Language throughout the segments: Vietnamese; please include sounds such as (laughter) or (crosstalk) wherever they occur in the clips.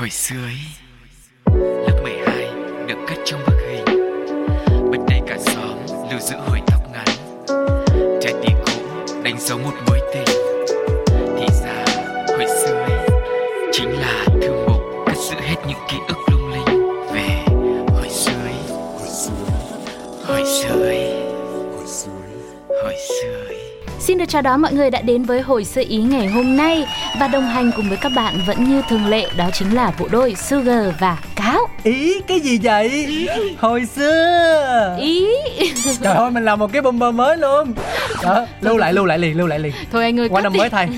Hồi xưa ấy, Lớp 12 được cất trong bức hình. Bên đây cả xóm lưu giữ hồi tóc ngắn. Trái tim cũ đánh dấu một mối tình. Thì ra, hồi xưa ấy, Chính là thư mục cất giữ hết những ký ức lung linh. Về hồi xưa ấy, Hồi xưa ấy, Hồi xưa ấy. Xin được chào đón mọi người đã đến với hồi xưa ý ngày hôm nay và đồng hành cùng với các bạn vẫn như thường lệ, đó chính là bộ đôi Sugar và Ca. Ý cái gì vậy? Hồi xưa Ý. Trời ơi mình làm một cái bumper mới luôn Đó, lưu lại lưu lại liền lưu lại liền Thôi anh ơi Qua năm đi. mới thay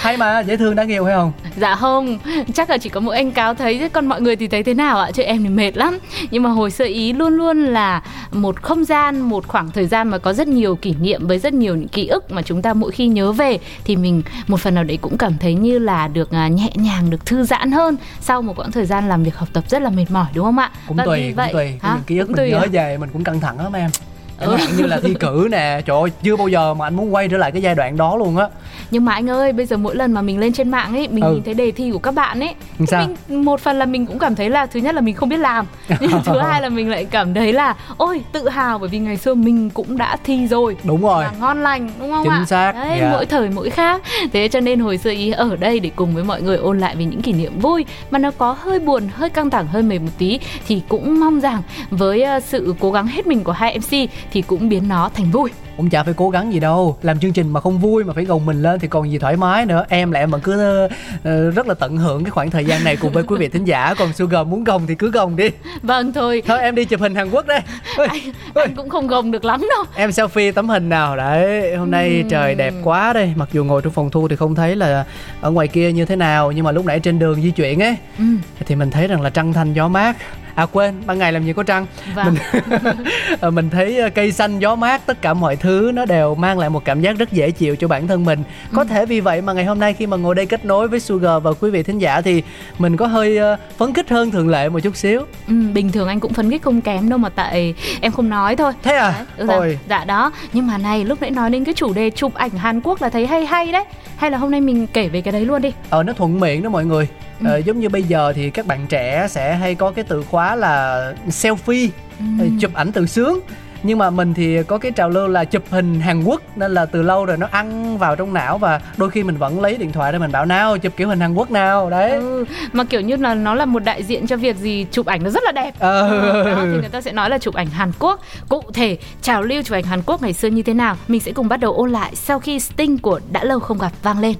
Hay mà dễ thương đáng yêu hay không? Dạ không, chắc là chỉ có mỗi anh Cáo thấy chứ còn mọi người thì thấy thế nào ạ? Chứ em thì mệt lắm. Nhưng mà hồi sơ ý luôn luôn là một không gian, một khoảng thời gian mà có rất nhiều kỷ niệm với rất nhiều những ký ức mà chúng ta mỗi khi nhớ về thì mình một phần nào đấy cũng cảm thấy như là được à, nhẹ nhàng, được thư giãn hơn sau một quãng thời gian làm việc học tập rất là mệt mỏi đúng không ạ? Cũng Và tùy, vì cũng vậy- tùy Hả? những ký ức Cũng mình tùy nhớ à? về mình cũng căng thẳng lắm em Chẳng Ừ. hạn như là thi cử nè Trời ơi chưa bao giờ mà anh muốn quay trở lại cái giai đoạn đó luôn á Nhưng mà anh ơi, bây giờ mỗi lần mà mình lên trên mạng ấy, mình Ừ. nhìn thấy đề thi của các bạn ấy, Sao? mình một phần là mình cũng cảm thấy là thứ nhất là mình không biết làm, (laughs) nhưng thứ hai là mình lại cảm thấy là ôi tự hào bởi vì ngày xưa mình cũng đã thi rồi. Đúng rồi Và ngon lành đúng không Chính ạ? xác, Đấy, dạ. mỗi thời mỗi khác. Thế cho nên hồi xưa ý ở đây để cùng với mọi người ôn lại về những kỷ niệm vui mà nó có hơi buồn, hơi căng thẳng, hơi mệt một tí thì cũng mong rằng với ờ, sự cố gắng hết mình của hai MC thì cũng biến nó thành vui. Cũng chả phải cố gắng gì đâu. Làm chương trình mà không vui mà phải gồng mình lên Thì còn gì thoải mái nữa. Em là em vẫn cứ ờ, rất là tận hưởng cái khoảng thời gian này Cùng với quý vị thính giả. Còn Sugar muốn gồng thì cứ gồng đi. Vâng thôi, Thôi em đi chụp hình Hàn Quốc đây. Ôi, (laughs) anh, ôi. anh cũng không gồng được lắm đâu. Em selfie tấm hình nào. Đấy hôm nay trời đẹp quá đây. Mặc dù ngồi trong phòng thu thì không thấy là Ở ngoài kia như thế nào Nhưng mà lúc nãy trên đường di chuyển ấy Ừ. Thì mình thấy rằng là trăng thanh gió mát À quên, ban ngày làm gì có trăng? Vâng. (laughs) Ờ, Mình thấy ờ, cây xanh gió mát Tất cả mọi thứ nó đều mang lại một cảm giác rất dễ chịu cho bản thân mình. Có thể vì vậy mà ngày hôm nay khi mà ngồi đây kết nối với Sugar và quý vị thính giả Thì mình có hơi ờ, phấn khích hơn thường lệ một chút xíu. Ừ, bình thường anh cũng phấn khích không kém đâu mà tại em không nói thôi. Thế à? Đấy, ừ, dạ, dạ đó. Nhưng mà này lúc nãy nói đến cái chủ đề chụp ảnh Hàn Quốc là thấy hay hay đấy hay là hôm nay mình kể về cái đấy luôn đi. Ờ nó thuận miệng đó mọi người. Ờ, Giống như bây giờ thì các bạn trẻ sẽ hay có cái từ khóa là selfie ờ, Chụp ảnh tự sướng nhưng mà mình thì có cái trào lưu là chụp hình Hàn Quốc nên là từ lâu rồi nó ăn vào trong não và đôi khi mình vẫn lấy điện thoại để mình bảo nào chụp kiểu hình Hàn Quốc nào? Đấy. Ừ, mà kiểu như là nó là một đại diện cho việc gì chụp ảnh nó rất là đẹp. Ờ. Đó, thì người ta sẽ nói là chụp ảnh Hàn Quốc. Cụ thể trào lưu chụp ảnh Hàn Quốc ngày xưa như thế nào? Mình sẽ cùng bắt đầu ôn lại sau khi Sting của đã lâu không gặp vang lên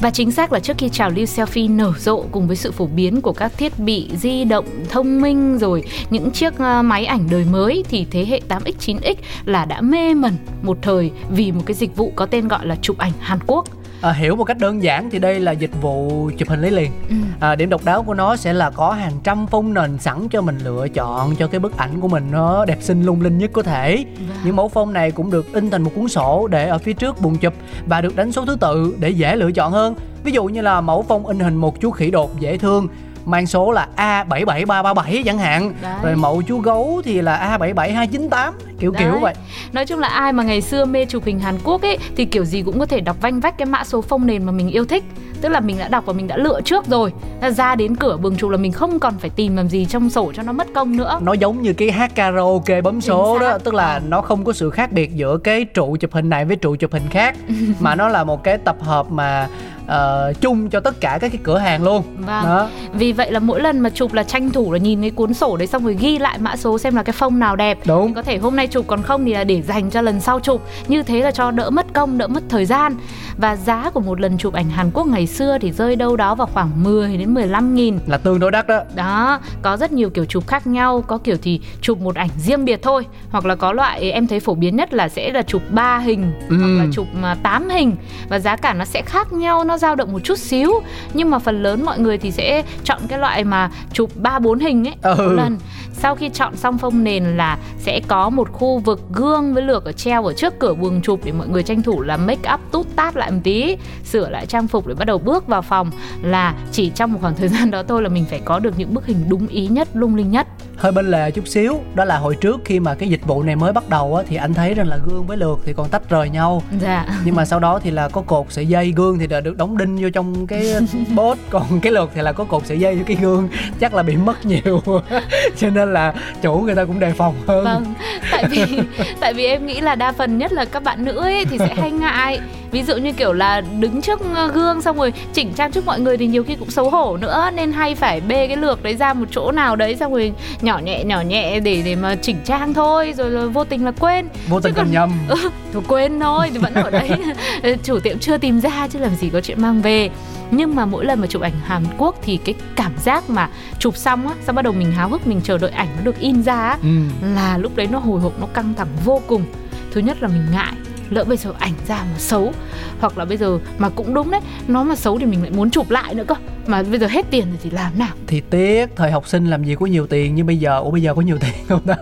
và chính xác là trước khi trào lưu selfie nở rộ cùng với sự phổ biến của các thiết bị di động thông minh rồi, những chiếc ờ, máy ảnh đời mới thì thế hệ 8X 9X là đã mê mẩn một thời vì một cái dịch vụ có tên gọi là chụp ảnh Hàn Quốc. À, hiểu một cách đơn giản thì đây là dịch vụ chụp hình lấy liền Ừ. à, điểm độc đáo của nó sẽ là có hàng trăm phông nền sẵn cho mình lựa chọn cho cái bức ảnh của mình nó đẹp xinh lung linh nhất có thể Vâng. những mẫu phông này cũng được in thành một cuốn sổ để ở phía trước buồng chụp và được đánh số thứ tự để dễ lựa chọn hơn ví dụ như là mẫu phông in hình một chú khỉ đột dễ thương mang số là A77337 chẳng hạn Đấy. rồi mẫu chú gấu thì là A77298 kiểu kiểu Đấy. vậy Nói chung là ai mà ngày xưa mê chụp hình Hàn Quốc ấy thì kiểu gì cũng có thể đọc vanh vách cái mã số phông nền mà mình yêu thích. Tức là mình đã đọc và mình đã lựa trước rồi. Ra đến cửa buồng chụp là mình không còn phải tìm làm gì trong sổ cho nó mất công nữa. nó giống như cái hát karaoke bấm số đó tức là nó không có sự khác biệt giữa cái trụ chụp hình này với trụ chụp hình khác (laughs) mà nó là một cái tập hợp mà ờ, chung cho tất cả các cái cửa hàng luôn. Vâng. đó. Vì vậy là mỗi lần mà chụp là tranh thủ là nhìn cái cuốn sổ đấy xong rồi ghi lại mã số xem là cái phông nào đẹp. đúng. Có thể hôm nay chụp còn không thì là để dành cho lần sau chụp. Như thế là cho đỡ mất công, đỡ mất thời gian. Và giá của một lần chụp ảnh Hàn Quốc ngày xưa thì rơi đâu đó vào khoảng 10 đến 15 nghìn. Là tương đối đắt đó. Đó, có rất nhiều kiểu chụp khác nhau. Có kiểu thì chụp một ảnh riêng biệt thôi Hoặc là có loại em thấy phổ biến nhất là sẽ là chụp 3 hình Ừ. Hoặc là chụp 8 hình. Và giá cả nó sẽ khác nhau, nó dao động một chút xíu Nhưng mà phần lớn mọi người thì sẽ chọn cái loại mà chụp 3-4 hình ấy Ừ. một lần. Sau khi chọn xong phông nền là sẽ có một khu vực gương với lược ở treo ở trước cửa buồng chụp để mọi người tranh thủ là make up tút tát lại một tí sửa lại trang phục để bắt đầu bước vào phòng. Là chỉ trong một khoảng thời (laughs) gian đó thôi là mình phải có được những bức hình đúng ý nhất lung linh nhất. Hơi bên lề chút xíu đó là hồi trước khi mà cái dịch vụ này mới bắt đầu á thì anh thấy rằng là gương với lược thì còn tách rời nhau. Dạ. Nhưng mà sau đó thì là có cột sợi dây gương thì đã được đóng đinh vô trong cái (laughs) bốt. Còn cái lược thì là có cột sợi dây vô cái gương. Chắc là bị mất nhiều. (laughs) Cho nên là chủ người ta cũng đề phòng hơn. Vâng tại vì (laughs) tại vì em nghĩ là đa phần nhất là các bạn nữ ấy thì sẽ hay ngại. Ví dụ như kiểu là đứng trước ờ, gương xong rồi chỉnh trang trước mọi người thì nhiều khi cũng xấu hổ nữa. Nên hay phải bê cái lược đấy ra một chỗ nào đấy xong rồi nhỏ nhẹ nhỏ nhẹ để để mà chỉnh trang thôi. Rồi là vô tình là quên. Vô tình còn- còn nhầm. (laughs) Ừ, thôi quên thôi thì vẫn ở đấy. (laughs) Chủ tiệm chưa tìm ra chứ làm gì có chuyện mang về nhưng mà mỗi lần mà chụp ảnh Hàn Quốc thì cái cảm giác mà chụp xong á xong bắt đầu mình háo hức mình chờ đợi ảnh nó được in ra á ừ. là lúc đấy nó hồi hộp nó căng thẳng vô cùng thứ nhất là mình ngại lỡ bây giờ ảnh ra mà xấu hoặc là bây giờ mà cũng đúng đấy nó mà xấu thì mình lại muốn chụp lại nữa cơ mà bây giờ hết tiền rồi thì làm nào? Thì tiếc thời học sinh làm gì có nhiều tiền như bây giờ ủa bây giờ có nhiều tiền không ta?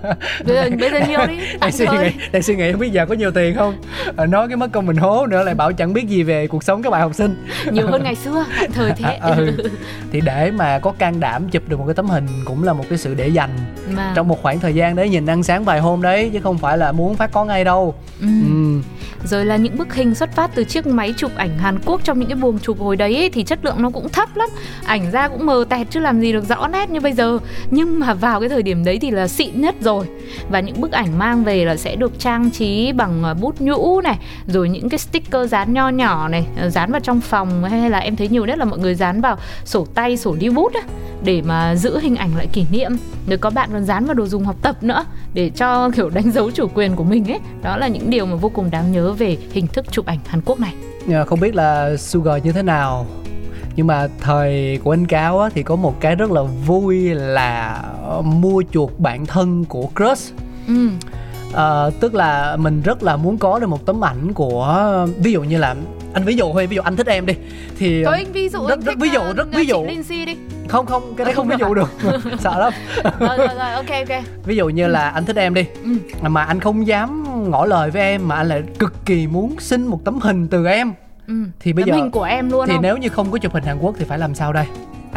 Bây giờ bây giờ nhiều đi (laughs) đang suy nghĩ đang suy nghĩ biết giờ có nhiều tiền không? À, nói cái mất công mình hố nữa lại bảo chẳng biết gì về cuộc sống các bạn học sinh. (laughs) Nhiều hơn ngày xưa thời thế. À, (laughs) ừ. thì để mà có can đảm chụp được một cái tấm hình cũng là một cái sự để dành mà trong một khoảng thời gian đấy nhìn ăn sáng vài hôm đấy chứ không phải là muốn phát có ngay đâu. Ừ. ừ rồi là những bức hình xuất phát từ chiếc máy chụp ảnh Hàn Quốc trong những cái buồng chụp hồi đấy ấy, thì chất lượng nó cũng thấp lắm. Ảnh ra cũng mờ tẹt chứ làm gì được rõ nét như bây giờ. Nhưng mà vào cái thời điểm đấy thì là xịn nhất rồi. Và những bức ảnh mang về là sẽ được trang trí bằng à, bút nhũ này rồi những cái sticker dán nho nhỏ này ờ, dán vào trong phòng hay là em thấy nhiều nhất là mọi người dán vào sổ tay sổ đi bút á để mà giữ hình ảnh lại kỷ niệm. Rồi có bạn còn dán vào đồ dùng học tập nữa để cho kiểu đánh dấu chủ quyền của mình ấy. Đó là những điều mà vô cùng đáng nhớ về hình thức chụp ảnh Hàn Quốc này. Ờ, không biết là Sugar như thế nào. Nhưng mà thời của anh Cáo á, thì có một cái rất là vui là mua chuột bạn thân của crush. Ừ. Ờ, tức là mình rất là muốn có được một tấm ảnh của ví dụ như là anh ví dụ thôi ví dụ anh thích em đi thì Thôi anh ví dụ rất- anh rất ví dụ, ờ, rất ví dụ. Lindsay đi không không cái đấy không (laughs) ví Không dụ được sợ lắm rồi rồi rồi ok ok ví dụ như là anh thích em đi ừ. mà anh không dám ngỏ lời với em mà anh lại cực kỳ muốn xin một tấm hình từ em ừ. thì bây Tấm giờ hình của em luôn thì không nếu như không có chụp hình Hàn Quốc thì phải làm sao đây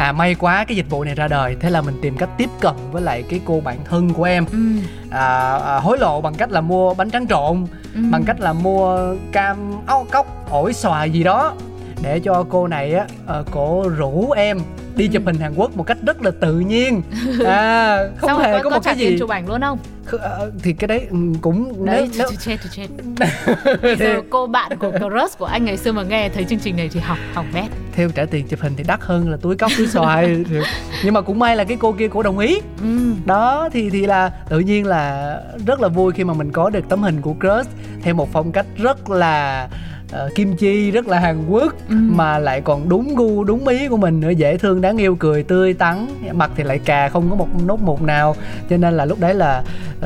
à may quá cái dịch vụ này ra đời thế là mình tìm cách tiếp cận với lại cái cô bạn thân của em ừ. à, à, hối lộ bằng cách là mua bánh tráng trộn Ừ. bằng cách là mua cam áo cốc ổi xoài gì đó để cho cô này á ờ, cổ rủ em đi chụp hình Hàn Quốc một cách rất là tự nhiên. (laughs) À không rồi hề có, có một cái gì chụp ảnh luôn không? Kh- ờ, thì cái đấy ừ, cũng đấy nếu, chết nếu bây (laughs) giờ cô bạn của crush của anh ngày xưa mà nghe thấy chương trình này thì học học bét. Theo trả tiền chụp hình thì đắt hơn là túi cốc túi xoài. (laughs) Thì- nhưng mà cũng may là cái cô kia cổ đồng ý. Ừ. đó thì thì là tự nhiên là rất là vui khi mà mình có được tấm hình của crush. Theo một phong cách rất là ờ, kim chi rất là hàn quốc Ừ. mà lại còn đúng gu đúng ý của mình nữa dễ thương đáng yêu cười tươi tắn. Mặt thì lại cà không có một nốt mụn nào. Cho nên là lúc đấy là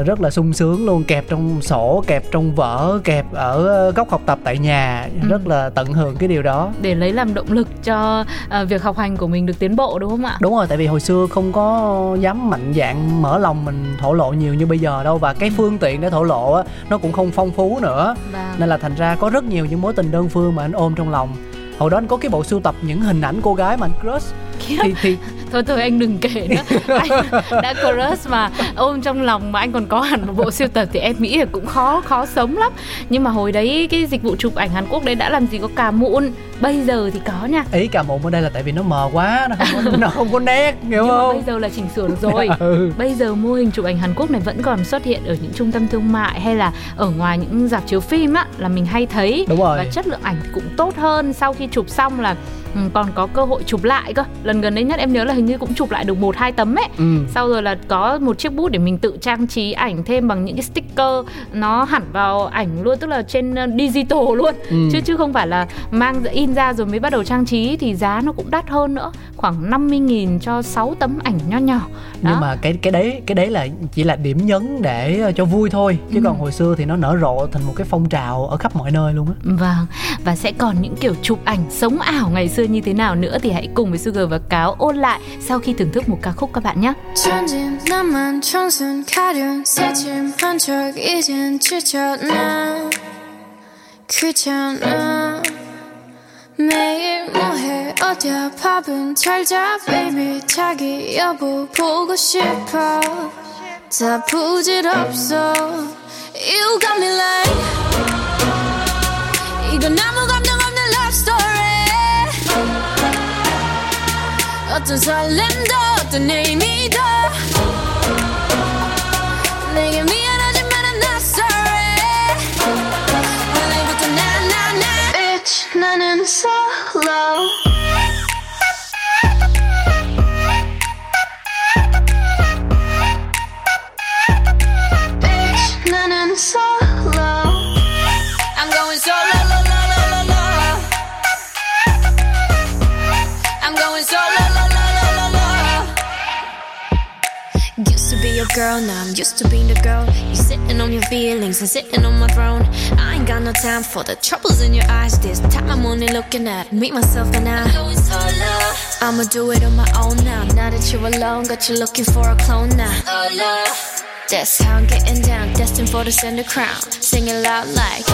rất là sung sướng luôn kẹp trong sổ kẹp trong vở kẹp ở góc học tập tại nhà. Ừ. rất là tận hưởng cái điều đó. Để lấy làm động lực cho ờ, việc học hành của mình được tiến bộ đúng không ạ? Đúng rồi tại vì hồi xưa không có dám mạnh dạn mở lòng mình thổ lộ nhiều như bây giờ đâu và cái phương tiện để thổ lộ á nó cũng không phong phú nữa. Và nên là thành ra có rất nhiều những mối tình đơn phương mà anh ôm trong lòng. Hồi đó anh có cái bộ sưu tập những hình ảnh cô gái mà anh crush. Thì thì thôi thôi anh đừng kể nữa. (laughs) Anh đã crush mà ôm trong lòng mà anh còn có hẳn một bộ siêu tập thì em nghĩ là cũng khó khó sống lắm. Nhưng mà hồi đấy cái dịch vụ chụp ảnh Hàn Quốc đấy đã làm gì có cà mụn bây giờ thì có nha. Ý cà mụn ở đây là tại vì nó mờ quá nó không có, nó không có nét hiểu nhưng mà không? bây giờ là chỉnh sửa được rồi. (laughs) Ừ. Bây giờ mô hình chụp ảnh Hàn Quốc này vẫn còn xuất hiện ở những trung tâm thương mại hay là ở ngoài những dạp chiếu phim á là mình hay thấy. Đúng rồi. và chất lượng ảnh thì cũng tốt hơn. Sau khi chụp xong là ừ, còn có cơ hội chụp lại cơ lần gần đây nhất em nhớ là hình như cũng chụp lại được một hai tấm ấy ừ. sau rồi là có một chiếc bút để mình tự trang trí ảnh thêm bằng những cái sticker nó hẳn vào ảnh luôn tức là trên ờ, digital luôn Ừ. chứ chứ không phải là mang in ra rồi mới bắt đầu trang trí thì giá nó cũng đắt hơn nữa khoảng 50.000 cho 6 tấm ảnh nho nhỏ nhưng Đó. mà cái cái đấy cái đấy là chỉ là điểm nhấn để ờ, cho vui thôi chứ Ừ. còn hồi xưa thì nó nở rộ thành một cái phong trào ở khắp mọi nơi luôn á Vâng, và sẽ còn những kiểu chụp ảnh sống ảo ngày xưa như thế nào nữa thì hãy cùng với Sugar và Cáo ôn lại sau khi thưởng thức một ca khúc các bạn nhé. 천진 나만 청순 가련 새침한 척 이젠 지쳤나 귀찮아 매일 뭐해 어디야 밥은 잘자 baby 자기 여보 보고 싶어 다 부질없어 You got me like 이건 아무 어떤 설렘도 어떤 의미도 내게 미안하지만 I'm not sorry 원래부터 나나나 Bitch 나는 solo Used to be your girl, now I'm used to being the girl. You sitting on your feelings and sitting on my throne. I ain't got no time for the troubles in your eyes. This time I'm only looking at me, myself, and I. I'ma do it on my own now. Now that you're alone, got you looking for a clone now. That's how I'm getting down, destined for the center crown. Sing it loud like.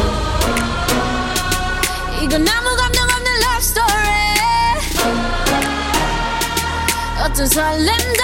이건 아무 감정 없는 love story. 어떤 설렘도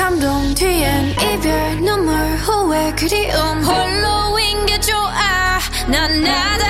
감동 뒤엔 이별 눈물 후회 그리움. 홀로인 게 좋아. 난 나다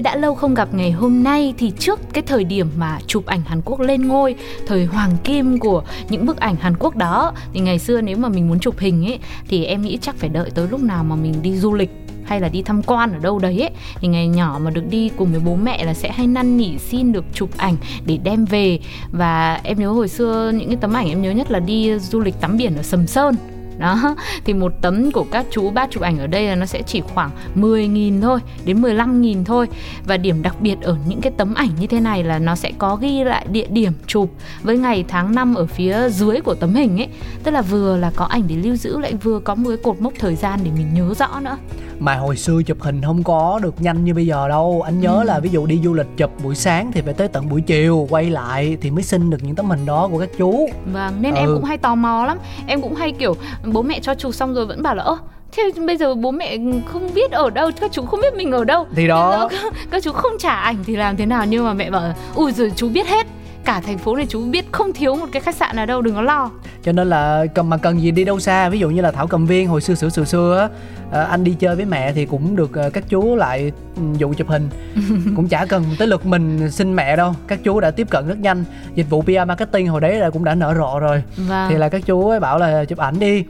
với đã lâu không gặp ngày hôm nay thì trước cái thời điểm mà chụp ảnh Hàn Quốc lên ngôi, thời hoàng kim của những bức ảnh Hàn Quốc đó thì ngày xưa nếu mà mình muốn chụp hình ấy thì em nghĩ chắc phải đợi tới lúc nào mà mình đi du lịch hay là đi tham quan ở đâu đấy ấy. Thì ngày nhỏ mà được đi cùng với bố mẹ là sẽ hay năn nỉ xin được chụp ảnh để đem về. Và em nhớ hồi xưa những cái tấm ảnh em nhớ nhất là đi du lịch tắm biển ở Sầm Sơn đó thì một tấm của các chú bác chụp ảnh ở đây là nó sẽ chỉ khoảng 10.000 thôi đến 15.000 thôi. Và điểm đặc biệt ở những cái tấm ảnh như thế này là nó sẽ có ghi lại địa điểm chụp với ngày tháng năm ở phía dưới của tấm hình ấy. Tức là vừa là có ảnh để lưu giữ lại vừa có một cái cột mốc thời gian để mình nhớ rõ nữa. Mà hồi xưa chụp hình không có được nhanh như bây giờ đâu. Anh nhớ Ừ. là ví dụ đi du lịch chụp buổi sáng thì phải tới tận buổi chiều quay lại thì mới xin được những tấm hình đó của các chú. Vâng, nên em Ừ. cũng hay tò mò lắm. Em cũng hay kiểu bố mẹ cho chụp xong rồi vẫn bảo là ơ Thế bây giờ bố mẹ không biết ở đâu, các chú không biết mình ở đâu. Thì đó. Các, các chú không trả ảnh thì làm thế nào Nhưng mà mẹ bảo ui rồi chú biết hết Cả thành phố này chú biết không thiếu một cái khách sạn nào đâu, đừng có lo. Cho nên là cần mà cần gì đi đâu xa? Ví dụ như là thảo cầm viên hồi xưa xưa xưa xưa á ờ, anh đi chơi với mẹ thì cũng được ờ, các chú lại ừ, dụ chụp hình. (laughs) Cũng chả cần tới lượt mình xin mẹ đâu. Các chú đã tiếp cận rất nhanh. Dịch vụ PR marketing hồi đấy là cũng đã nở rộ rồi. Vâng, thì là các chú ấy bảo là chụp ảnh đi.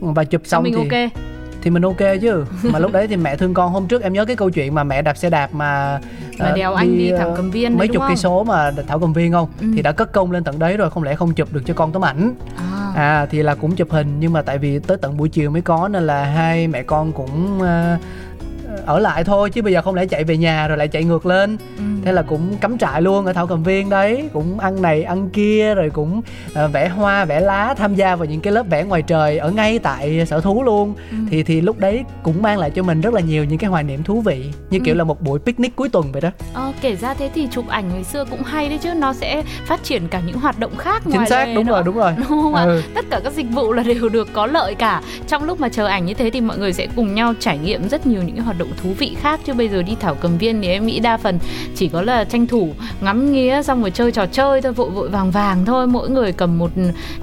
Và chụp xong mình thì ok thì mình ok chứ. Mà lúc đấy thì mẹ thương con. Hôm trước em nhớ cái câu chuyện mà mẹ đạp xe đạp mà Mà ờ, đèo anh đi ờ, Thảo Cầm Viên mấy chục cây số mà thảo cầm viên không? Ừ. thì đã cất công lên tận đấy rồi không lẽ không chụp được cho con tấm ảnh? À. à thì là cũng chụp hình nhưng mà tại vì tới tận buổi chiều mới có nên là hai mẹ con cũng ờ, ở lại thôi chứ bây giờ không lẽ chạy về nhà rồi lại chạy ngược lên Ừ. thế là cũng cắm trại luôn ở thảo cầm viên đấy cũng ăn này ăn kia rồi cũng ờ, vẽ hoa vẽ lá tham gia vào những cái lớp vẽ ngoài trời ở ngay tại sở thú luôn Ừ. thì thì lúc đấy cũng mang lại cho mình rất là nhiều những cái hoài niệm thú vị như kiểu Ừ. là một buổi picnic cuối tuần vậy đó Ờ, kể ra thế thì chụp ảnh ngày xưa cũng hay đấy chứ nó sẽ phát triển cả những hoạt động khác chính ngoài xác đúng nữa. rồi đúng rồi (laughs) đúng không ạ? Ừ. Tất cả các dịch vụ là đều được có lợi cả. Trong lúc mà chờ ảnh như thế thì mọi người sẽ cùng nhau trải nghiệm rất nhiều những cái hoạt động thú vị khác. Chứ bây giờ đi thảo cầm viên thì em nghĩ đa phần chỉ có là tranh thủ ngắm nghía xong rồi chơi trò chơi thôi vội vội vàng vàng thôi. Mỗi người cầm một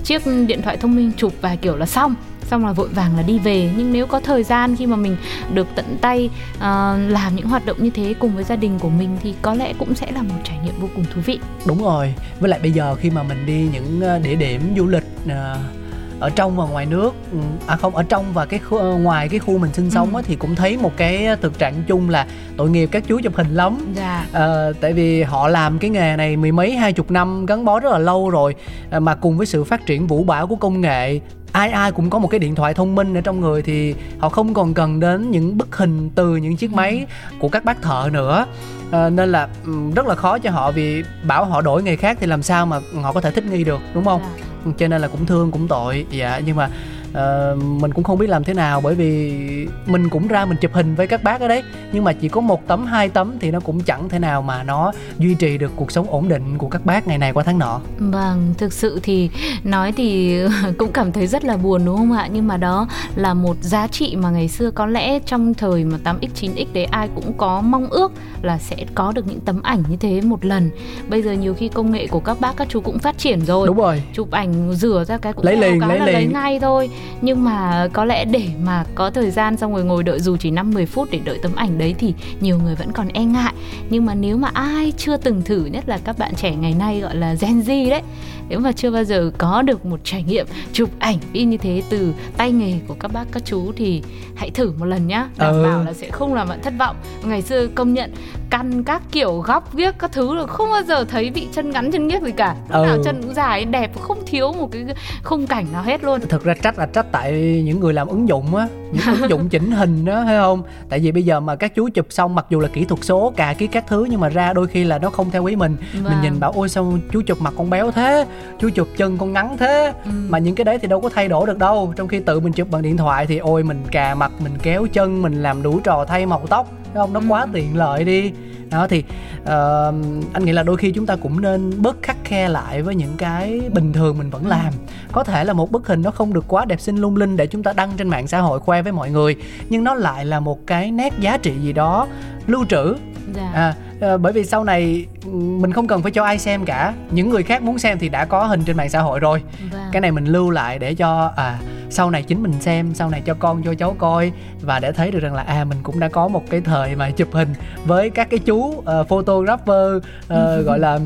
chiếc điện thoại thông minh chụp vài kiểu là xong. Xong là vội vàng là đi về. Nhưng nếu có thời gian khi mà mình được tận tay uh, làm những hoạt động như thế cùng với gia đình của mình thì có lẽ cũng sẽ là một trải nghiệm vô cùng thú vị. Đúng rồi. Với lại bây giờ khi mà mình đi những ờ, địa điểm du lịch uh ở trong và ngoài nước. Ừ, à không ở trong và cái khu, ờ, ngoài cái khu mình sinh sống á, thì cũng thấy một cái thực trạng chung là tội nghiệp các chú chụp hình lắm. Dạ. Ờ, tại vì họ làm cái nghề này mười mấy hai chục năm gắn bó rất là lâu rồi Ờ, mà cùng với sự phát triển vũ bão của công nghệ ai ai cũng có một cái điện thoại thông minh ở trong người thì họ không còn cần đến những bức hình từ những chiếc máy của các bác thợ nữa. Ờ, nên là rất là khó cho họ vì bảo họ đổi nghề khác thì làm sao mà họ có thể thích nghi được đúng không? Dạ cho nên là cũng thương cũng tội. Dạ nhưng mà ờ, mình cũng không biết làm thế nào bởi vì mình cũng ra mình chụp hình với các bác ở đấy nhưng mà chỉ có một tấm hai tấm thì nó cũng chẳng thể nào mà nó duy trì được cuộc sống ổn định của các bác ngày này qua tháng nọ Vâng, thực sự thì nói thì (laughs) cũng cảm thấy rất là buồn đúng không ạ? Nhưng mà đó là một giá trị mà ngày xưa có lẽ trong thời mà 8x 9x đấy ai cũng có mong ước là sẽ có được những tấm ảnh như thế một lần. Bây giờ nhiều khi công nghệ của các bác các chú cũng phát triển rồi. đúng rồi chụp ảnh rửa ra cái cũng Lấy liền, lấy là lấy liền. ngay thôi nhưng mà có lẽ để mà có thời gian xong rồi ngồi đợi dù chỉ 5 10 phút để đợi tấm ảnh đấy thì nhiều người vẫn còn e ngại. Nhưng mà nếu mà ai chưa từng thử nhất là các bạn trẻ ngày nay gọi là Gen Z đấy nếu mà chưa bao giờ có được một trải nghiệm chụp ảnh y như thế từ tay nghề của các bác các chú thì hãy thử một lần nhá. Đảm Ừ. bảo là sẽ không làm bạn thất vọng. Ngày xưa công nhận căn các kiểu góc viết các thứ là không bao giờ thấy bị chân ngắn chân nghiếc gì cả. Lúc Ừ. nào chân cũng dài đẹp không thiếu một cái khung cảnh nào hết luôn. Thực ra trách là trách tại những người làm ứng dụng á những ứng dụng chỉnh hình đó thấy không? Tại vì bây giờ mà các chú chụp xong mặc dù là kỹ thuật số cà ký các thứ nhưng mà ra đôi khi là nó không theo ý mình. Mình Vâng. nhìn bảo ôi sao chú chụp mặt con béo thế? Chú chụp chân con ngắn thế? Ừ. mà những cái đấy thì đâu có thay đổi được đâu. Trong khi tự mình chụp bằng điện thoại thì ôi mình cà mặt mình kéo chân mình làm đủ trò thay màu tóc. Thấy không? Nó Ừ. quá tiện lợi đi. Đó thì ờ, anh nghĩ là đôi khi chúng ta cũng nên bớt khắc khe lại với những cái bình thường mình Ừ. vẫn làm. Có thể là một bức hình nó không được quá đẹp xinh lung linh để chúng ta đăng trên mạng xã hội khoe với mọi người nhưng nó lại là một cái nét giá trị gì đó lưu trữ dạ. à, ờ, bởi vì sau này mình không cần phải cho ai xem cả những người khác muốn xem thì đã có hình trên mạng xã hội rồi vâng. cái này mình lưu lại để cho à sau này chính mình xem sau này cho con cho cháu coi. Và để thấy được rằng là à mình cũng đã có một cái thời mà chụp hình với các cái chú ờ, photographer ờ, (laughs) gọi là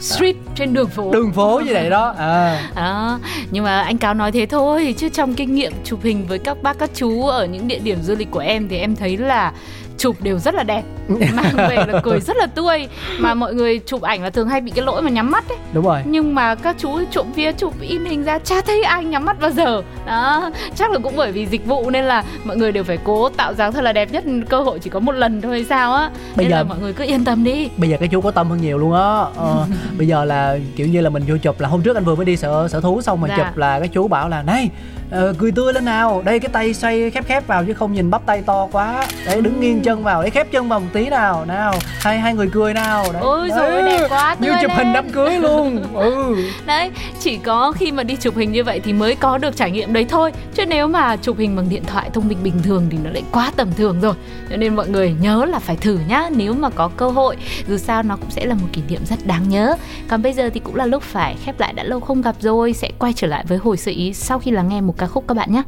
street trên đường phố. đường phố như vậy đó. À. Đó nhưng mà anh cáo nói thế thôi chứ trong kinh nghiệm chụp hình với các bác các chú ở những địa điểm du lịch của em thì em thấy là chụp đều rất là đẹp mang về là (laughs) cười rất là tươi. Mà mọi người chụp ảnh là thường hay bị cái lỗi mà nhắm mắt ấy. Đúng rồi. Nhưng mà các chú trộm vía chụp in hình ra chả thấy ai nhắm mắt bao giờ. Đó chắc là cũng bởi vì dịch vụ nên là mọi người đều phải cố tạo dáng thật là đẹp nhất. Cơ hội chỉ có một lần thôi sao á. Bây nên giờ- là mọi người cứ yên tâm đi. Bây giờ cái chú có tâm hơn nhiều luôn á. Ờ, (laughs) bây giờ là kiểu như là mình vô chụp là hôm trước anh vừa mới đi sở sở thú xong mà Dạ. chụp là cái chú bảo là này ờ, cười tươi lên nào. Đây cái tay xoay khép khép vào chứ không nhìn bắp tay to quá. Đấy đứng nghiêng chân vào đấy khép chân vào một tí nào. Nào hai hai người cười nào. Đấy. Ôi rồi đẹp quá như chụp hình lên. đám cưới luôn. (laughs) Ừ. Đấy chỉ có khi mà đi chụp hình như vậy thì mới có được trải nghiệm đấy thôi. Chứ nếu mà chụp hình bằng điện thoại thông minh bình thường thì nó lại quá tầm thường rồi. Cho nên mọi người nhớ là phải thử nhá nếu mà có cơ hội. Dù sao nó cũng sẽ là một kỷ niệm rất đáng nhớ. Còn bây giờ thì cũng là lúc phải khép lại đã lâu không gặp rồi. Sẽ quay trở lại với hồi sự ý sau khi lắng nghe một ca khúc các bạn nhé.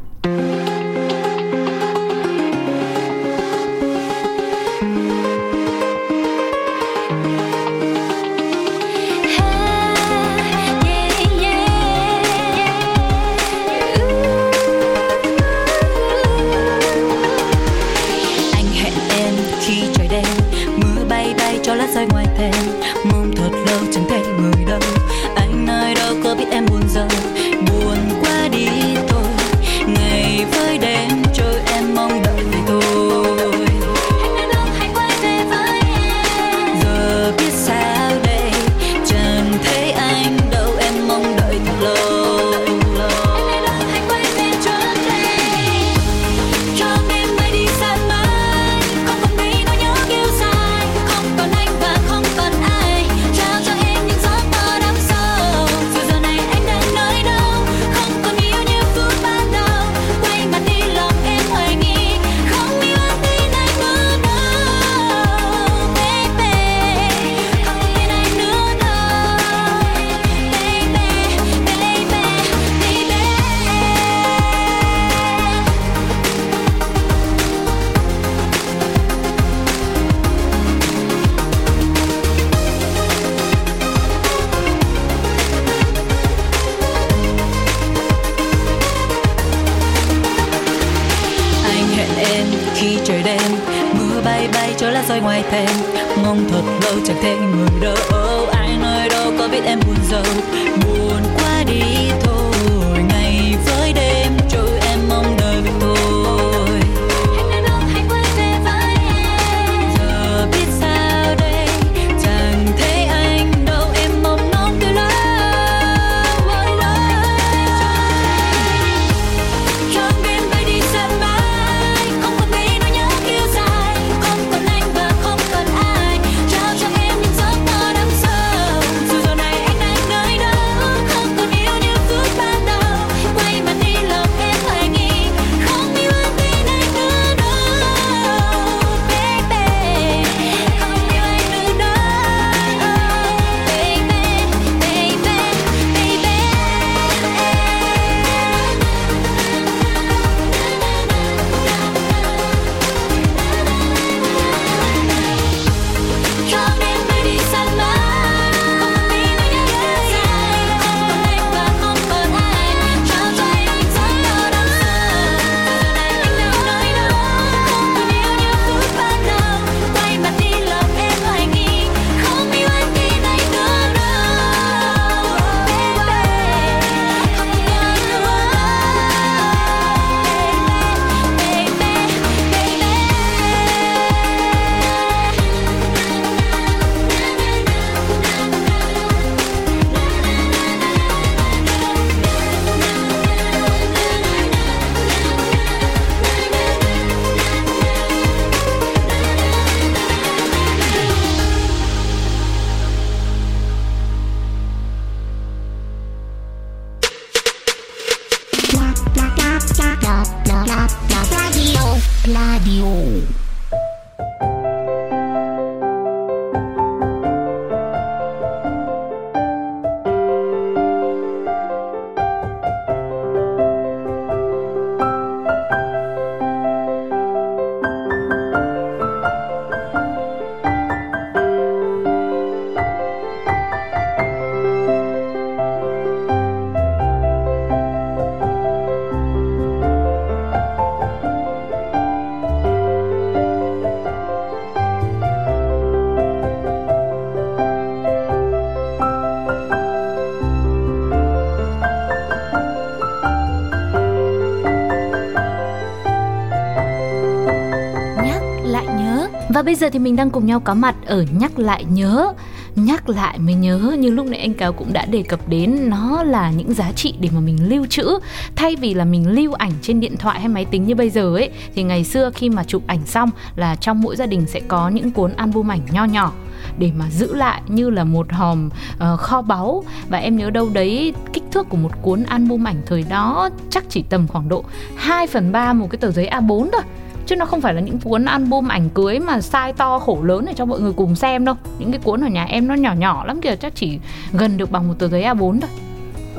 Và bây giờ thì mình đang cùng nhau có mặt ở nhắc lại nhớ. Nhắc lại mới nhớ như lúc nãy anh cáo cũng đã đề cập đến nó là những giá trị để mà mình lưu trữ. Thay vì là mình lưu ảnh trên điện thoại hay máy tính như bây giờ ấy thì ngày xưa khi mà chụp ảnh xong là trong mỗi gia đình sẽ có những cuốn album ảnh nho nhỏ để mà giữ lại như là một hòm uh, kho báu. Và em nhớ đâu đấy kích thước của một cuốn album ảnh thời đó chắc chỉ tầm khoảng độ 2 phần 3 một cái tờ giấy A4 thôi chứ nó không phải là những cuốn album ảnh cưới mà size to khổ lớn để cho mọi người cùng xem đâu. Những cái cuốn ở nhà em nó nhỏ nhỏ lắm kìa chắc chỉ gần được bằng một tờ giấy A4 thôi.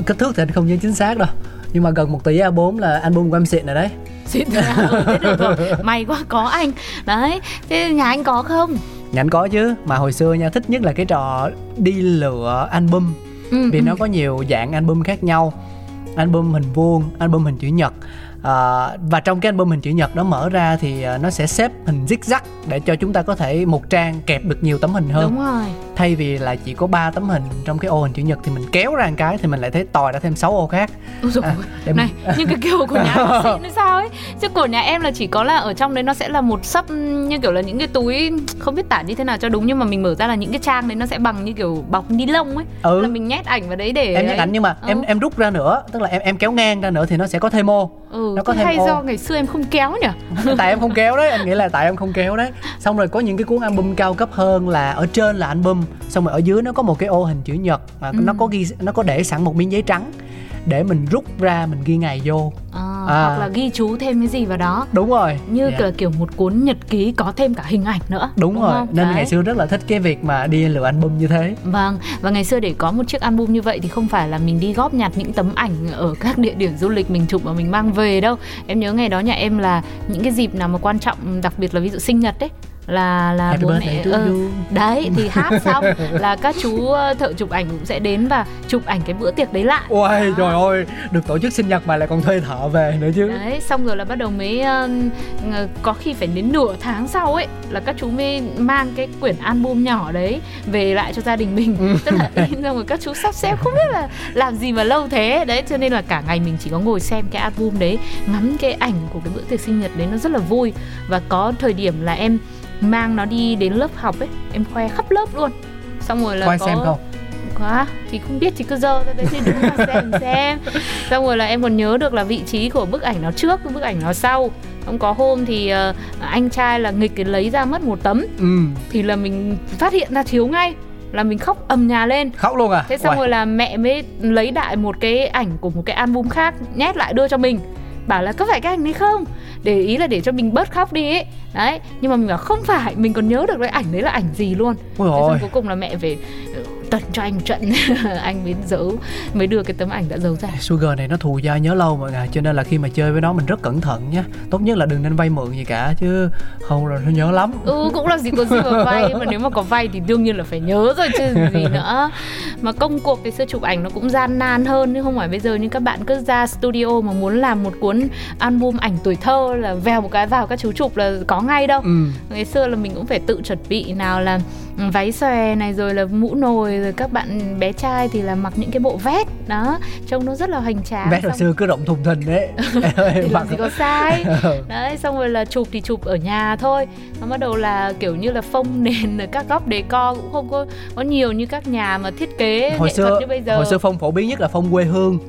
Kích thước thì anh không nhớ chính xác đâu nhưng mà gần một tỷ A4 là album của em xịn rồi đấy. Xịn ừ, (laughs) thế được rồi. May quá có anh. Đấy thế nhà anh có không? Nhà anh có chứ Mà hồi xưa nha thích nhất là cái trò đi lựa album. Ừ, Vì ừ. nó có nhiều dạng album khác nhau. Album hình vuông, album hình chữ nhật à, Và trong cái album hình chữ nhật đó mở ra thì ờ, nó sẽ xếp hình zigzag Để cho chúng ta có thể một trang kẹp được nhiều tấm hình hơn. Đúng rồi. Thay vì là chỉ có 3 tấm hình trong cái ô hình chữ nhật Thì mình kéo ra một cái thì mình lại thấy tòi ra thêm 6 ô khác. Ôi À, để này mình- nhưng cái kiểu của nhà (laughs) nó sao ấy? Chứ của nhà em là chỉ có là ở trong đấy nó sẽ là một sấp như kiểu là những cái túi không biết tả như thế nào cho đúng nhưng mà mình mở ra là những cái trang đấy nó sẽ bằng như kiểu bọc ni lông ấy. Ừ. là mình nhét ảnh vào đấy để Em nhắc ảnh nhưng mà Ừ. em em rút ra nữa Tức là em em kéo ngang ra nữa thì nó sẽ có thêm ô. Ừ, nó có thêm hay ô. do ngày xưa em không kéo nhỉ? (laughs) Tại em không kéo đấy anh nghĩ là tại em không kéo đấy. (laughs) Xong rồi có những cái cuốn album cao cấp hơn là ở trên là album xong rồi ở dưới nó có một cái ô hình chữ nhật mà Ừ. nó có ghi nó có để sẵn một miếng giấy trắng để mình rút ra mình ghi ngày vô à, À. hoặc là ghi chú thêm cái gì vào đó đúng rồi như Dạ. là kiểu một cuốn nhật ký có thêm cả hình ảnh nữa đúng, rồi không? nên Đấy. ngày xưa rất là thích cái việc mà đi lựa album như thế Vâng, và ngày xưa để có một chiếc album như vậy thì không phải là mình đi góp nhặt những tấm ảnh ở các địa điểm du lịch mình chụp và mình mang về đâu. Em nhớ ngày đó nhà em là những cái dịp nào mà quan trọng, đặc biệt là ví dụ sinh nhật ấy là là Happy bố mẹ you. đấy thì hát (laughs) xong là các chú ờ, thợ chụp ảnh cũng sẽ đến và chụp ảnh cái bữa tiệc đấy lại Ôi trời ơi, được tổ chức sinh nhật mà lại còn thuê thợ về nữa chứ. đấy xong rồi là bắt đầu mới ờ, có khi phải đến nửa tháng sau ấy là các chú mới mang cái quyển album nhỏ đấy về lại cho gia đình mình Ừ. (laughs) tức là (laughs) in xong rồi các chú sắp xếp không biết là làm gì mà lâu thế đấy cho nên là cả ngày mình chỉ có ngồi xem cái album đấy ngắm cái ảnh của cái bữa tiệc sinh nhật đấy nó rất là vui và có thời điểm là em mang nó đi đến lớp học ấy em khoe khắp lớp luôn. Xong rồi là Có ai có xem không? quá thì không biết thì cứ dơ ra đấy thì đứng mà xem xem. (laughs) Xong rồi là em còn nhớ được là vị trí của bức ảnh nó trước bức ảnh nó sau. Không có hôm thì ờ, anh trai là nghịch cái lấy ra mất một tấm. Ừ, thì là mình phát hiện ra thiếu ngay là mình khóc ầm nhà lên. Khóc luôn à? thế xong Uầy, rồi là mẹ mới lấy đại một cái ảnh của một cái album khác nhét lại đưa cho mình bảo là có phải cái ảnh đấy không? Để ý là để cho mình bớt khóc đi ấy. Đấy nhưng mà mình bảo không phải mình còn nhớ được cái ảnh đấy là ảnh gì luôn. Ôi thế xong cuối cùng là mẹ về tận cho anh trận. (laughs) Anh mới giấu mới đưa cái tấm ảnh đã giấu ra. Sugar này nó thù dai nhớ lâu mọi người cho nên là khi mà chơi với nó mình rất cẩn thận nhé tốt nhất là đừng nên vay mượn gì cả chứ không là nó nhớ lắm. Ừ cũng là gì có gì mà vay mà nếu mà có vay thì đương nhiên là phải nhớ rồi chứ (laughs) gì nữa. Mà công cuộc cái xưa chụp ảnh nó cũng gian nan hơn chứ không phải bây giờ như các bạn cứ ra studio mà muốn làm một cuốn album ảnh tuổi thơ là vèo một cái vào các chú chụp là có ngay đâu. Ừ. Ngày xưa là mình cũng phải tự chuẩn bị nào là ừ, váy xòe này rồi là mũ nồi rồi các bạn bé trai thì là mặc những cái bộ vest đó. Trông nó rất là hoành tráng bé hồi xưa cứ rộng thùng thình đấy. (laughs) Thì Mặc- gì có sai. (laughs) Ừ. đấy xong rồi là chụp thì chụp ở nhà thôi. Nó bắt đầu là kiểu như là phông (laughs) nền ở các góc decor cũng không có có nhiều như các nhà mà thiết kế hồi xưa như bây giờ. hồi xưa phong phổ biến nhất là phong quê hương.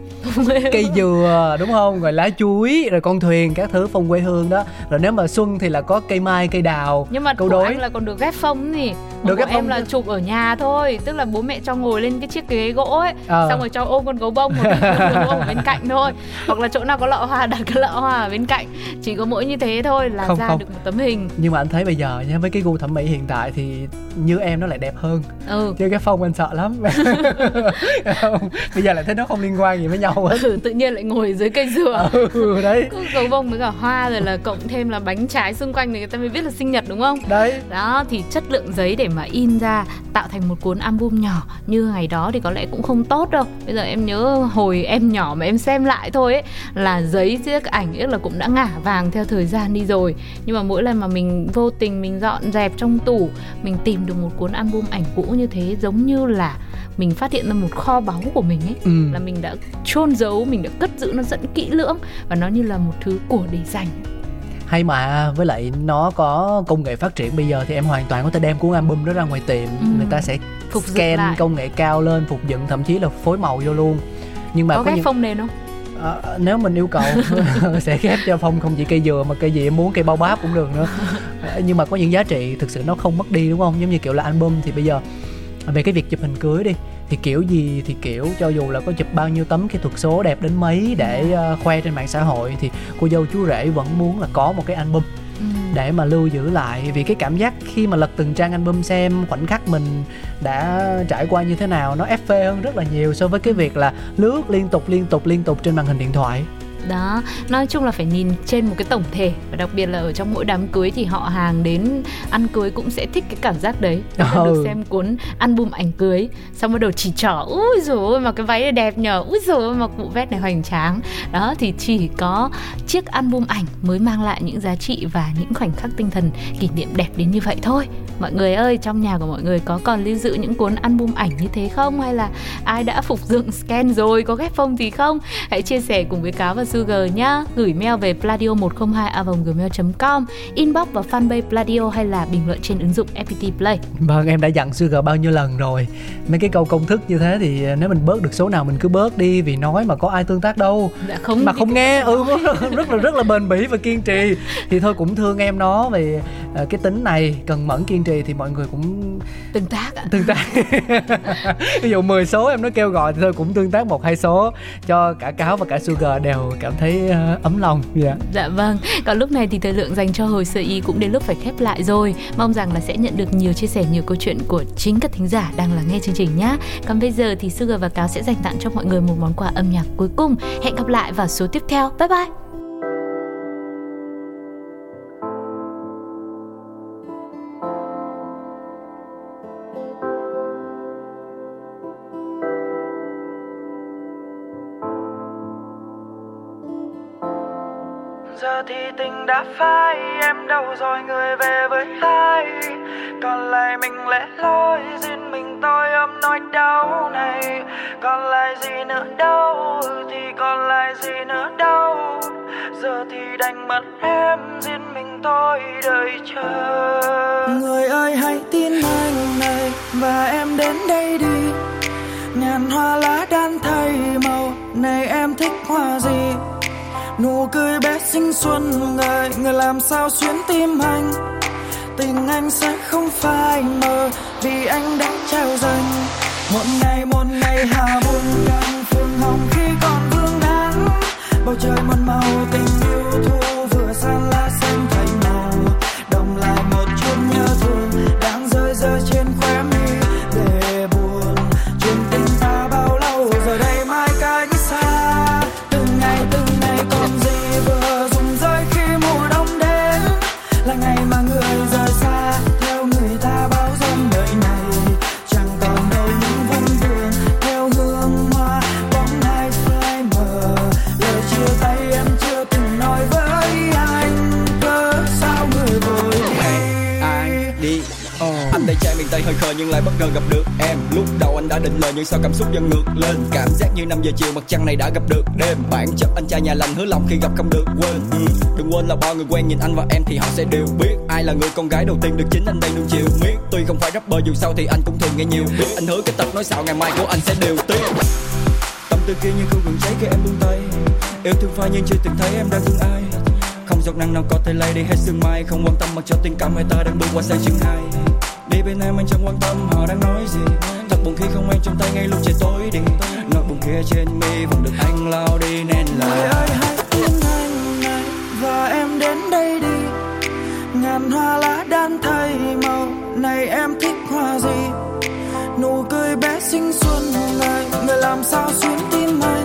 Cây dừa đúng không? Rồi lá chuối rồi con thuyền các thứ phong quê hương đó. Rồi nếu mà xuân thì là có cây mai cây đào nhưng mà câu đối. anh là còn được ghép phông gì Được ghép ghép em là chụp ở nhà thôi tức là bố mẹ cho ngồi lên cái chiếc ghế gỗ ấy Ờ. xong rồi cho ôm con gấu bông một con gấu bông ở bên cạnh thôi. Hoặc là chỗ nào có lọ hoa (laughs) đặt cái lọ hoa ở bên cạnh. Chỉ có mỗi như thế thôi là Không, ra không. được một tấm hình. Nhưng mà anh thấy bây giờ nha với cái gu thẩm mỹ hiện tại thì như em nó lại đẹp hơn. Ừ. Chứ cái phong anh sợ lắm. (laughs) Bây giờ lại thấy nó không liên quan gì với nhau hết. Ừ, tự nhiên lại ngồi dưới cây dừa. Ừ, đấy. Cứ gấu bông với cả hoa rồi là cộng thêm là bánh trái xung quanh thì người ta mới biết là sinh nhật đúng không? Đấy. Đó thì chất lượng giấy để mà in ra tạo thành một cuốn album nhỏ như ngày đó thì có lẽ cũng không tốt đâu. Bây giờ em nhớ hồi em nhỏ mà em xem lại thôi ấy là giấy chiếc ảnh ấy là cũng đã ngả vàng theo thời gian đi rồi. Nhưng mà mỗi lần mà mình vô tình mình dọn dẹp trong tủ mình tìm được một cuốn album ảnh cũ như thế giống như là mình phát hiện ra một kho báu của mình ấy ừ. là mình đã chôn giấu mình đã cất giữ nó rất kỹ lưỡng. Và nó như là một thứ của để dành hay mà với lại nó có công nghệ phát triển bây giờ thì em hoàn toàn có thể đem cuốn album đó ra ngoài tiệm. Ừ. người ta sẽ Phục scan lại. công nghệ cao lên phục dựng thậm chí là phối màu vô luôn. Nhưng mà có có, ghép những phông nền không? Ờ, nếu mình yêu cầu (laughs) sẽ ghép cho phong không chỉ cây dừa mà cây gì em muốn cây bao báp cũng được nữa. (laughs) Ờ, nhưng mà có những giá trị thực sự nó không mất đi đúng không? Giống như kiểu là album thì bây giờ về cái việc chụp hình cưới đi thì kiểu gì thì kiểu cho dù là có chụp bao nhiêu tấm kỹ thuật số đẹp đến mấy để ờ, khoe trên mạng xã hội thì cô dâu chú rể vẫn muốn là có một cái album ừ. để mà lưu giữ lại. Vì cái cảm giác khi mà lật từng trang album xem khoảnh khắc mình đã trải qua như thế nào nó ép phê hơn rất là nhiều so với cái việc là lướt liên tục liên tục liên tục trên màn hình điện thoại đó nói chung là phải nhìn trên một cái tổng thể và đặc biệt là ở trong mỗi đám cưới thì họ hàng đến ăn cưới cũng sẽ thích cái cảm giác đấy. Ừ. được xem cuốn album ảnh cưới xong bắt đầu chỉ trỏ ui rồi mà cái váy này đẹp nhờ ui rồi mà cụ vest này hoành tráng. Đó thì chỉ có chiếc album ảnh mới mang lại những giá trị và những khoảnh khắc tinh thần kỷ niệm đẹp đến như vậy thôi. Mọi người ơi trong nhà của mọi người có còn lưu giữ những cuốn album ảnh như thế không? Hay là ai đã phục dựng scan rồi có ghép phông gì không? Hãy chia sẻ cùng với cáo và sugar nhá. Gửi mail về pladio 102 gmail com inbox vào fanpage pladio hay là bình luận trên ứng dụng fpt play. Vâng em đã dặn Sugar bao nhiêu lần rồi. Mấy cái câu công thức như thế thì nếu mình bớt được số nào mình cứ bớt đi vì nói mà có ai tương tác đâu. Đã không mà không nghe ừ (laughs) rất, là rất là bền bỉ và kiên trì. Thì thôi cũng thương em nó vì ờ, cái tính này cần mẫn kiên trì thì mọi người cũng tương tác ạ. tương tác. (laughs) Ví dụ 10 số em nói kêu gọi thì thôi cũng tương tác một hai số cho cả cáo và cả sugar đều cảm thấy uh, ấm lòng. Dạ. Dạ vâng, còn lúc này thì thời lượng dành cho hồi sơ ý cũng đến lúc phải khép lại rồi. Mong rằng là sẽ nhận được nhiều chia sẻ, nhiều câu chuyện của chính các thính giả đang lắng nghe chương trình nhé Còn bây giờ thì Sugar và Cáo sẽ dành tặng cho mọi người một món quà âm nhạc cuối cùng. Hẹn gặp lại vào số tiếp theo, bye bye! Giờ thì tình đã phai, em đâu rồi người về với ai? Còn lại mình lẻ loi, duyên mình tôi ôm nỗi đau này. Còn lại gì nữa đâu, thì còn lại gì nữa đâu. Giờ thì đành mất em riêng mình tôi đợi chờ. Người ơi, hãy tin anh này, và em đến đây đi. Ngàn hoa lá đan thay màu, này em thích hoa gì? Nụ cười bé xinh xuân người người làm sao xuyến tim anh tình anh sẽ không phai mờ vì anh đã trao dần. một ngày một ngày hà buồn càng phương hồng khi còn vương nắng bầu trời một màu tình yêu thu vừa xa lạ. Hơi khờ nhưng lại bất ngờ gặp được em. Lúc đầu anh đã định lời nhưng sao cảm xúc dần ngược lên? Cảm giác như 5 giờ chiều mặt trăng này đã gặp được đêm. Bản chất anh trai nhà lành hứa lòng khi gặp không được quên. Ừ. đừng quên là bao người quen nhìn anh và em thì họ sẽ đều biết. Ai là người con gái đầu tiên được chính anh đây luôn chiều miết. Tuy không phải rapper dù sao thì anh cũng thường nghe nhiều. Biết anh hứa cái tập nói xạo ngày mai của anh sẽ đều tiếc. Tâm tư kia như không gần cháy khi em buông tay. Yêu thương phai nhưng chưa từng thấy em đang thương ai. Không giọt nắng nào có thể lay đi hết sương mai. Không quan tâm mặc cho tình cảm hai ta đang bước qua sang chương hai đi bên em anh chẳng quan tâm họ đang nói gì. Thật buồn khi không anh trong tay ngay lúc trời tối đi. Nỗi buồn kia trên mi vẫn được anh lao đi nên là người ơi, hãy tin anh này và em đến đây đi. Ngàn hoa lá đan thay màu, này em thích hoa gì? Nụ cười bé xinh xuân này, người làm sao xuyến tim anh?